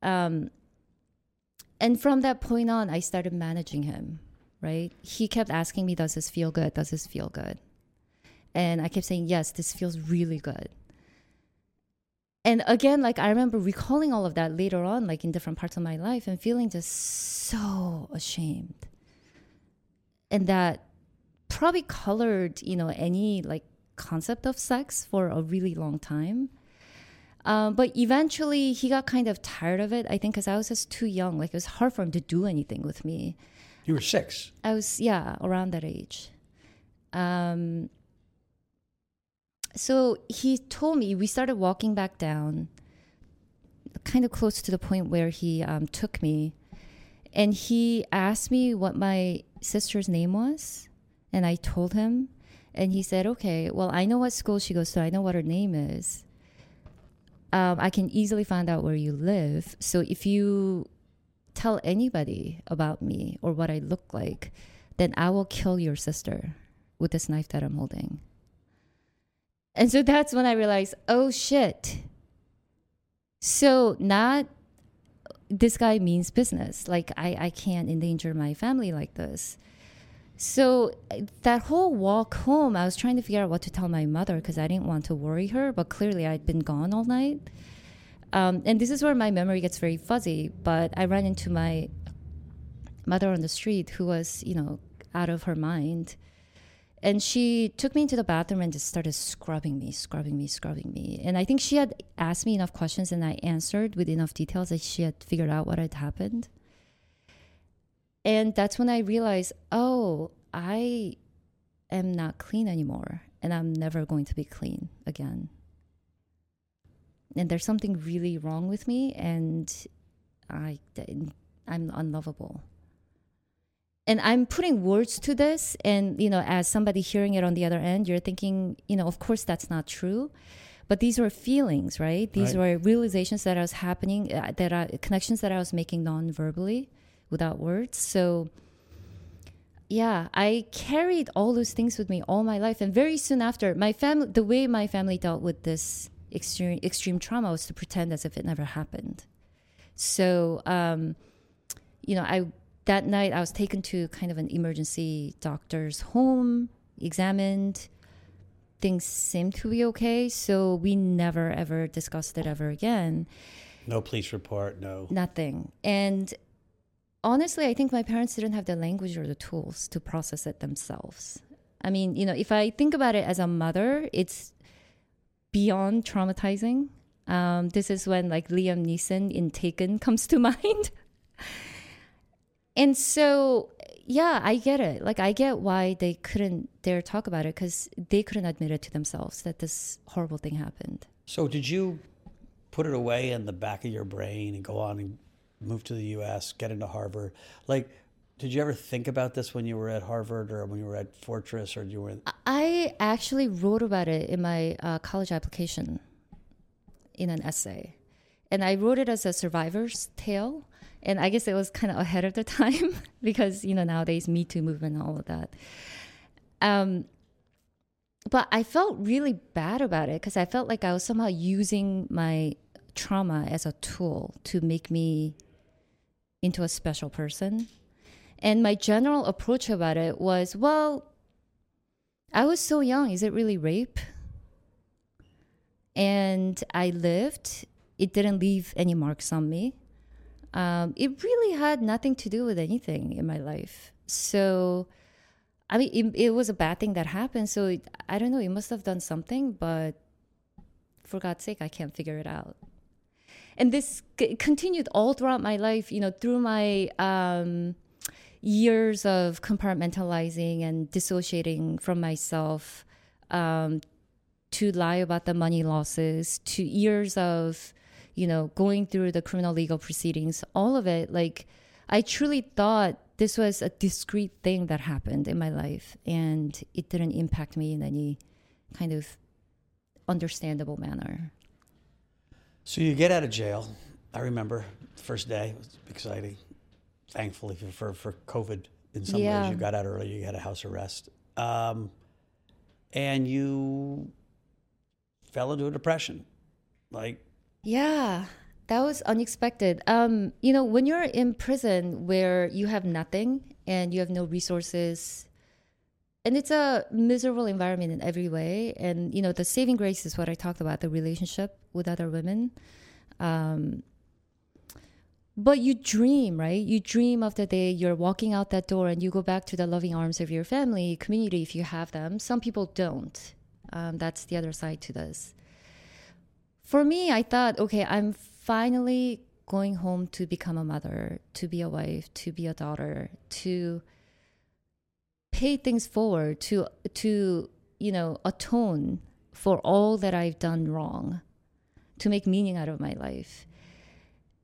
Um, and from that point on, I started managing him, right? He kept asking me, Does this feel good? Does this feel good? And I kept saying, yes, this feels really good. And again, like I remember recalling all of that later on, like in different parts of my life, and feeling just so ashamed. And that probably colored, you know, any like concept of sex for a really long time. Um, but eventually he got kind of tired of it, I think, because I was just too young. Like it was hard for him to do anything with me. You were six. I was, yeah, around that age. Um, so he told me we started walking back down, kind of close to the point where he um, took me, and he asked me what my sister's name was, and I told him, and he said, "Okay, well, I know what school she goes to. I know what her name is. Um, I can easily find out where you live. So if you tell anybody about me or what I look like, then I will kill your sister with this knife that I'm holding." And so that's when I realized, oh shit. So not this guy means business. Like I, I can't endanger my family like this. So that whole walk home, I was trying to figure out what to tell my mother because I didn't want to worry her, but clearly I'd been gone all night. Um, and this is where my memory gets very fuzzy. But I ran into my mother on the street who was, you know, out of her mind and she took me into the bathroom and just started scrubbing me, scrubbing me, scrubbing me. And I think she had asked me enough questions and I answered with enough details that she had figured out what had happened. And that's when I realized, oh, I am not clean anymore and I'm never going to be clean again. And there's something really wrong with me and I I'm unlovable and I'm putting words to this, and you know, as somebody hearing it on the other end, you're thinking, you know, of course that's not true, but these were feelings, right? These right. were realizations that I was happening, uh, that are connections that I was making non-verbally, without words. So, yeah, I carried all those things with me all my life, and very soon after, my family, the way my family dealt with this extreme extreme trauma was to pretend as if it never happened. So, um, you know, I that night I was taken to kind of an emergency doctor's home, examined, things seemed to be okay. So we never ever discussed it ever again. No police report, no. Nothing. And honestly, I think my parents didn't have the language or the tools to process it themselves. I mean, you know, if I think about it as a mother, it's beyond traumatizing. Um, this is when like Liam Neeson in Taken comes to mind. and so, yeah, I get it. Like, I get why they couldn't dare talk about it because they couldn't admit it to themselves that this horrible thing happened. So, did you put it away in the back of your brain and go on and move to the US, get into Harvard? Like, did you ever think about this when you were at Harvard or when you were at Fortress or you were? I actually wrote about it in my uh, college application in an essay, and I wrote it as a survivor's tale. And I guess it was kind of ahead of the time because you know nowadays Me Too movement and all of that. Um, but I felt really bad about it because I felt like I was somehow using my trauma as a tool to make me into a special person and my general approach about it was, well, I was so young. Is it really rape? And I lived. It didn't leave any marks on me. Um, it really had nothing to do with anything in my life. So, I mean, it, it was a bad thing that happened. So, it, I don't know. It must have done something, but for God's sake, I can't figure it out. And this c- continued all throughout my life, you know, through my um, years of compartmentalizing and dissociating from myself um, to lie about the money losses to years of you know going through the criminal legal proceedings all of it like i truly thought this was a discrete thing that happened in my life and it didn't impact me in any kind of understandable manner so you get out of jail i remember first day it was exciting thankfully for for COVID. In some yeah. ways, you got out early. You had a house arrest, um, and you fell into a depression. Like, yeah, that was unexpected. Um, you know, when you're in prison where you have nothing and you have no resources, and it's a miserable environment in every way. And you know, the saving grace is what I talked about: the relationship with other women. Um, but you dream, right? You dream of the day you're walking out that door and you go back to the loving arms of your family, community, if you have them. Some people don't. Um, that's the other side to this. For me, I thought, okay, I'm finally going home to become a mother, to be a wife, to be a daughter, to pay things forward, to to you know atone for all that I've done wrong, to make meaning out of my life.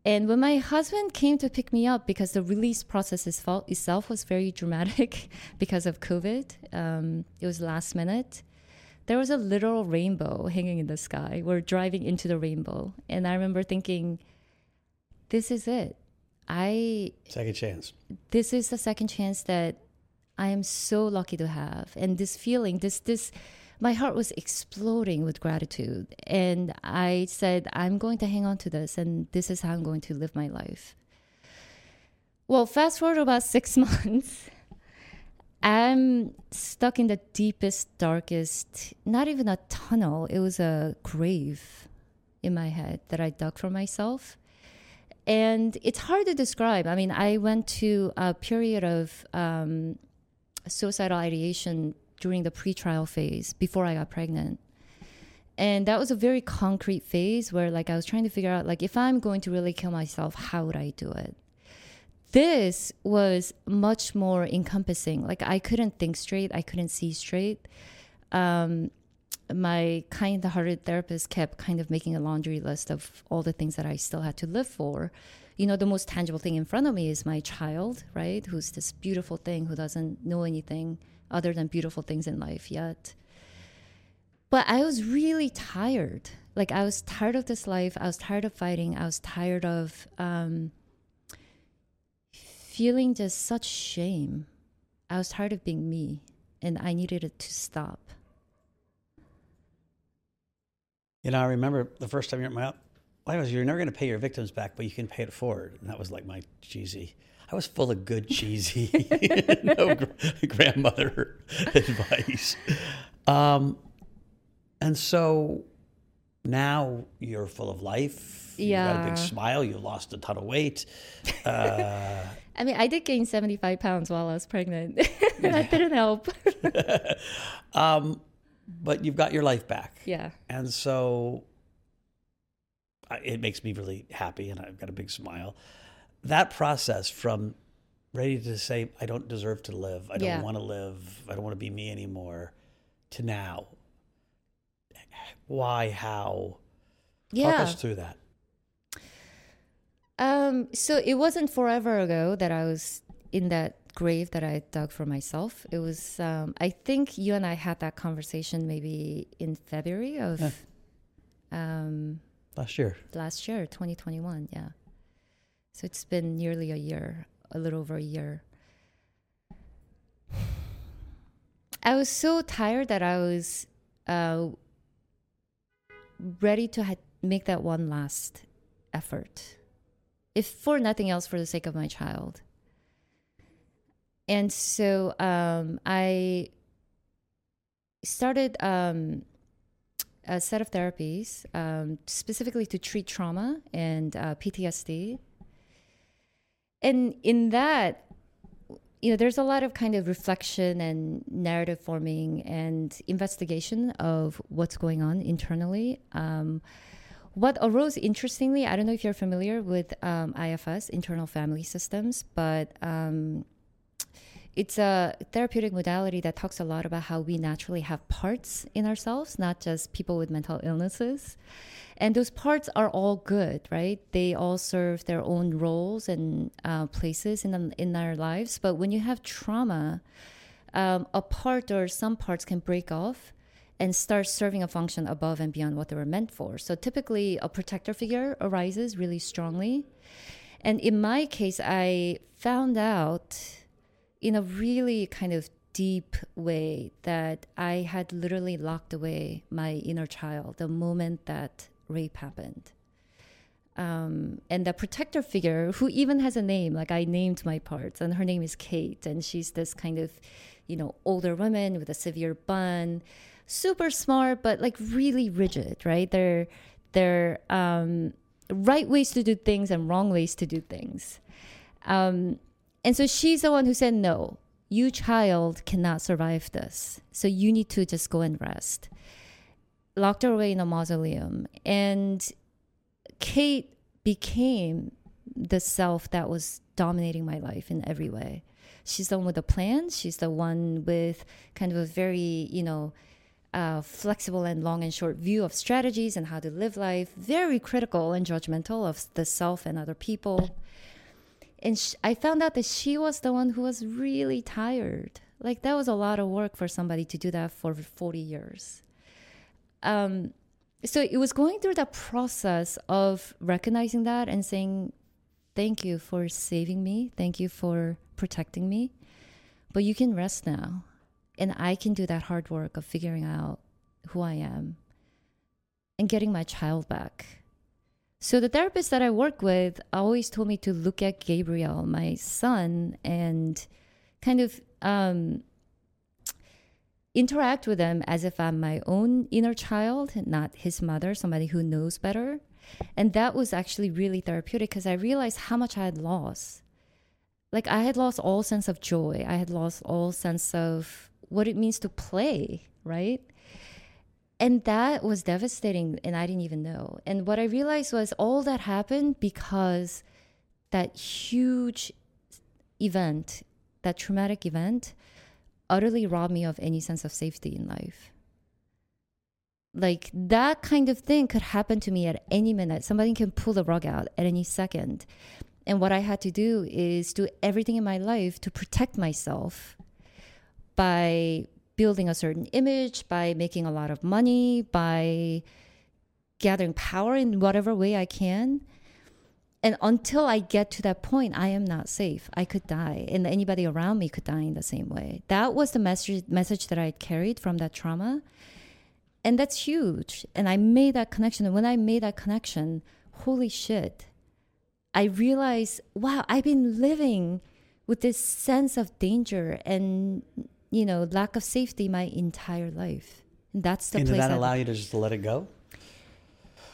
And when my husband came to pick me up, because the release process itself was very dramatic because of COVID, um, it was last minute. There was a literal rainbow hanging in the sky. We're driving into the rainbow. And I remember thinking, this is it. I. Second chance. This is the second chance that I am so lucky to have. And this feeling, this, this, my heart was exploding with gratitude. And I said, I'm going to hang on to this, and this is how I'm going to live my life. Well, fast forward about six months. I'm stuck in the deepest, darkest, not even a tunnel, it was a grave in my head that I dug for myself. And it's hard to describe. I mean, I went to a period of um, suicidal ideation during the pretrial phase before I got pregnant. And that was a very concrete phase where like I was trying to figure out like if I'm going to really kill myself, how would I do it? This was much more encompassing. Like I couldn't think straight, I couldn't see straight. Um, my kind-hearted therapist kept kind of making a laundry list of all the things that I still had to live for. You know, the most tangible thing in front of me is my child, right? Who's this beautiful thing who doesn't know anything other than beautiful things in life yet. But I was really tired. Like I was tired of this life. I was tired of fighting. I was tired of um, feeling just such shame. I was tired of being me, and I needed it to stop. You know, I remember the first time you're at my life was you're never going to pay your victims back, but you can pay it forward, and that was like my cheesy I was full of good cheesy no grandmother advice. Um, And so now you're full of life. You got a big smile. You lost a ton of weight. Uh, I mean, I did gain 75 pounds while I was pregnant. that didn't help. um, but you've got your life back. yeah. And so it makes me really happy and I've got a big smile. That process from ready to say, I don't deserve to live, I don't Yeah. want to live, I don't want to be me anymore, to now. Why, how? Talk Yeah. us through that. Um, so it wasn't forever ago that I was in that grave that I dug for myself. It was, um, I think you and I had that conversation maybe in February of um, Last year. last year, 2021. Yeah. So it's been nearly a year, a little over a year. I was so tired that I was uh, ready to ha- make that one last effort, if for nothing else, for the sake of my child. And so um, I started um, a set of therapies um, specifically to treat trauma and uh, PTSD. And in that, you know, there's a lot of kind of reflection and narrative forming and investigation of what's going on internally. Um, what arose interestingly, I don't know if you're familiar with um, IFS, internal family systems, but um, it's a therapeutic modality that talks a lot about how we naturally have parts in ourselves, not just people with mental illnesses. And those parts are all good, right? They all serve their own roles and uh, places in, in our lives. But when you have trauma, um, a part or some parts can break off and start serving a function above and beyond what they were meant for. So typically, a protector figure arises really strongly. And in my case, I found out in a really kind of deep way that I had literally locked away my inner child the moment that rape happened. Um, and the protector figure, who even has a name, like I named my parts, and her name is Kate, and she's this kind of, you know, older woman with a severe bun, super smart, but like really rigid, right? They're they're um, right ways to do things and wrong ways to do things. Um, and so she's the one who said, No, you child cannot survive this. So you need to just go and rest. Locked her away in a mausoleum. And Kate became the self that was dominating my life in every way. She's the one with the plan. She's the one with kind of a very, you know, uh, flexible and long and short view of strategies and how to live life. Very critical and judgmental of the self and other people and sh- I found out that she was the one who was really tired. Like that was a lot of work for somebody to do that for 40 years. Um, so it was going through that process of recognizing that and saying, "Thank you for saving me. Thank you for protecting me. But you can rest now, and I can do that hard work of figuring out who I am and getting my child back." So the therapist that I work with always told me to look at Gabriel, my son, and kind of um, interact with him as if I'm my own inner child, not his mother, somebody who knows better. And that was actually really therapeutic because I realized how much I had lost. Like I had lost all sense of joy. I had lost all sense of what it means to play, right? And that was devastating, and I didn't even know. And what I realized was all that happened because that huge event, that traumatic event, utterly robbed me of any sense of safety in life. Like that kind of thing could happen to me at any minute. Somebody can pull the rug out at any second. And what I had to do is do everything in my life to protect myself by building a certain image, by making a lot of money, by gathering power in whatever way I can. And until I get to that point, I am not safe. I could die, and anybody around me could die in the same way. That was the message message that I carried from that trauma, and that's huge. And I made that connection. And when I made that connection, holy shit! I realized, wow, I've been living with this sense of danger and you know lack of safety my entire life And that's the and did place that that- allow you to just let it go?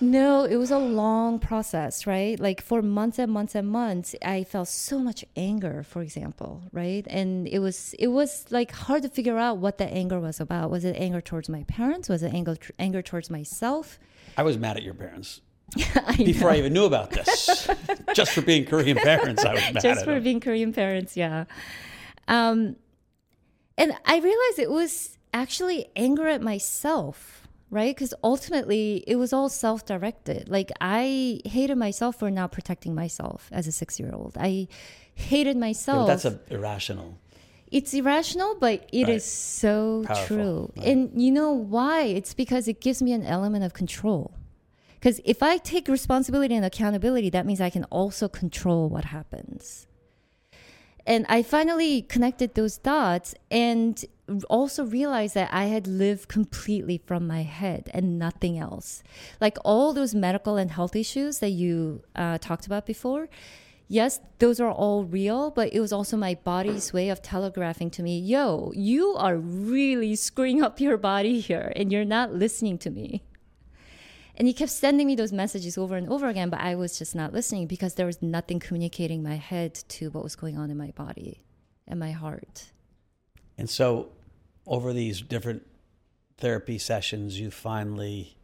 No, it was a long process, right? Like for months and months and months, I felt so much anger, for example, right? And it was it was like hard to figure out what the anger was about. Was it anger towards my parents? Was it anger anger towards myself? I was mad at your parents I before know. I even knew about this. just for being Korean parents, I was mad just for them. being Korean parents, yeah. Um, and I realized it was actually anger at myself, right? Because ultimately it was all self directed. Like I hated myself for not protecting myself as a six year old. I hated Yeah, myself. that's a, irrational. it's irrational, but it is Right. so Powerful, true. right. And you know why? It's because it gives me an element of control. Because if I take responsibility and accountability, that means I can also control what happens. And I finally connected those dots and also realized that I had lived completely from my head and nothing else. Like all those medical and health issues that you uh, talked about before, yes, those are all real, but it was also my body's way of telegraphing to me, yo, you are really screwing up your body here and you're not listening to me. And he kept sending me those messages over and over again, but I was just not listening because there was nothing communicating my head to what was going on in my body and my heart. And so, over these different therapy sessions, you finally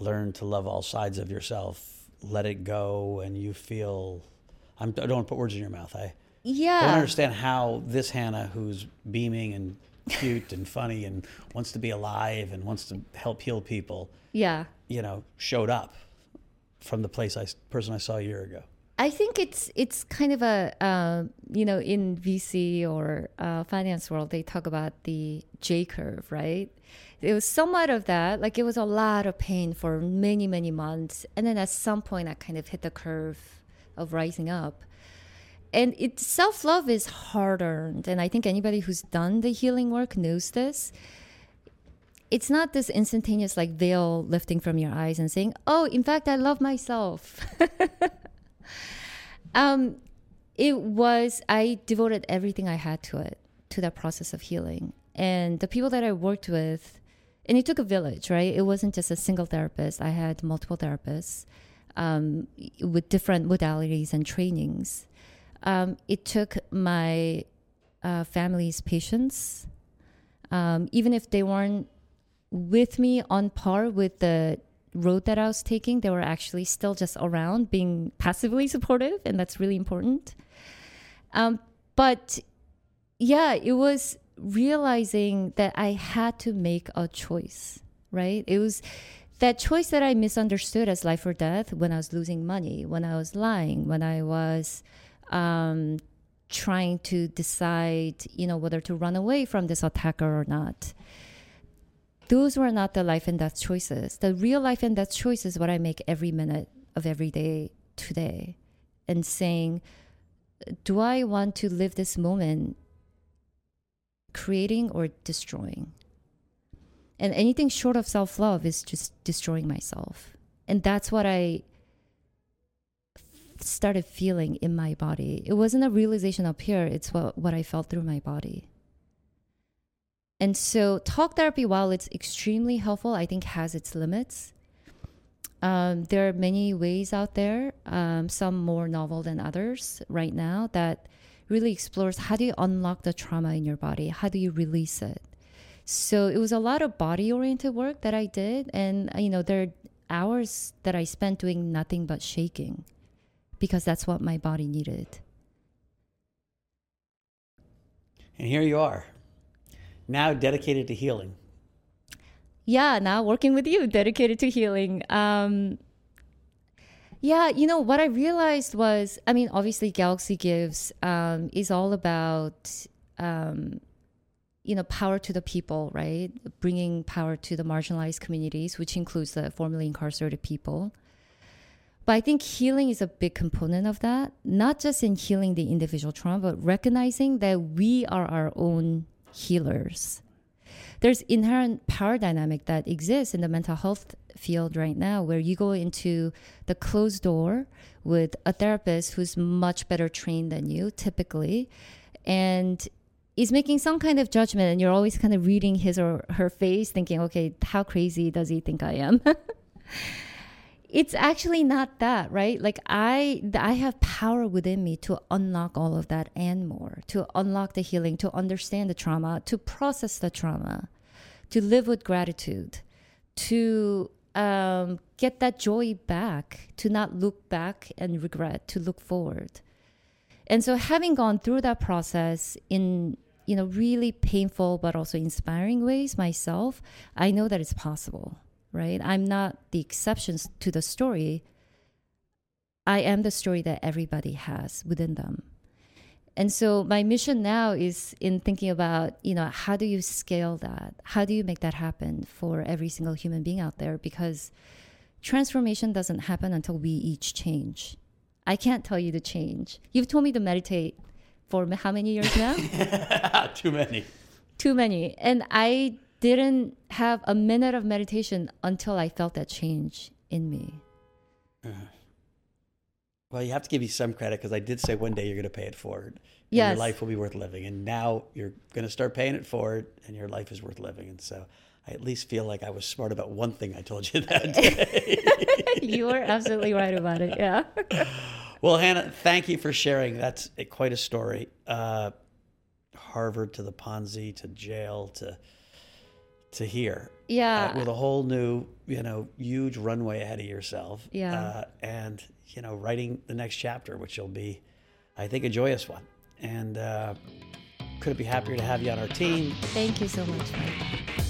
learn to love all sides of yourself, let it go, and you feel. I'm, I don't want to put words in your mouth. I, I want to Yeah. understand how this Hannah, who's beaming and cute and funny and wants to be alive and wants to help heal people, Yeah. You know, showed up from the place I person I saw a year ago. I think it's it's kind of a uh, you know in VC or uh, finance world they talk about the J curve, right? It was somewhat of that. Like it was a lot of pain for many many months, and then at some point I kind of hit the curve of rising up. And it self love is hard earned, and I think anybody who's done the healing work knows this. It's not this instantaneous like veil lifting from your eyes and saying, "Oh, in fact, I love myself." Um, it was I devoted everything I had to it, to that process of healing. And the people that I worked with, and it took a village, right? It wasn't just a single therapist. I had multiple therapists um, with different modalities and trainings. Um, it took my uh, family's patience, um, even if they weren't with me on par with the road that I was taking, they were actually still just around being passively supportive, and that's really important. Um, but yeah, it was realizing that I had to make a choice, right? It was that choice that I misunderstood as life or death when I was losing money, when I was lying, when I was um, trying to decide, you know, whether to run away from this attacker or not those were not the life and death choices. The real life and death choice is what I make every minute of every day today. And saying, do I want to live this moment creating or destroying? And anything short of self love is just destroying myself. And that's what I started feeling in my body. It wasn't a realization up here, it's what, what I felt through my body. And so, talk therapy, while it's extremely helpful, I think has its limits. Um, there are many ways out there, um, some more novel than others right now, that really explores how do you unlock the trauma in your body? How do you release it? So, it was a lot of body oriented work that I did. And, you know, there are hours that I spent doing nothing but shaking because that's what my body needed. And here you are, now dedicated to healing. yeah now working with you dedicated to healing. Um yeah you know what i realized was i mean obviously galaxy gives um is all about um you know power to the people right? Bringing power to the marginalized communities which includes the formerly incarcerated people. But i think healing is a big component of that not just in healing the individual trauma but recognizing that we are our own healers. There's inherent power dynamic that exists in the mental health field right now where you go into the closed door with a therapist who's much better trained than you typically and is making some kind of judgment and you're always kind of reading his or her face thinking okay how crazy does he think i am it's actually not that right? Like i i have power within me to unlock all of that and more to unlock the healing to understand the trauma to process the trauma to live with gratitude to um, get that joy back to not look back and regret to look forward. And so having gone through that process in you know really painful but also inspiring ways myself i know that it's possible right i'm not the exceptions to the story i am the story that everybody has within them and so my mission now is in thinking about you know how do you scale that how do you make that happen for every single human being out there because transformation doesn't happen until we each change I can't tell you to change. You've told me to meditate for how many years now? Too many. Too many. And I didn't have a minute of meditation until I felt that change in me. Uh-huh. Well, you have to give you some credit because I did say one day you're going to pay it forward. Yes. Your life will be worth living. And now you're going to start paying it forward and your life is worth living. And so I at least feel like I was smart about one thing I told you that day. you are absolutely right about it. Yeah. well, Hannah, thank you for sharing. That's a, quite a story. Uh, Harvard to the Ponzi to jail to to here. Yeah. uh, with a whole new, you know, huge runway ahead of yourself. Yeah. Uh, and, you know, writing the next chapter, which will be, I think, a joyous one. And uh, couldn't be happier to have you on our team. Thank you so much. Mike.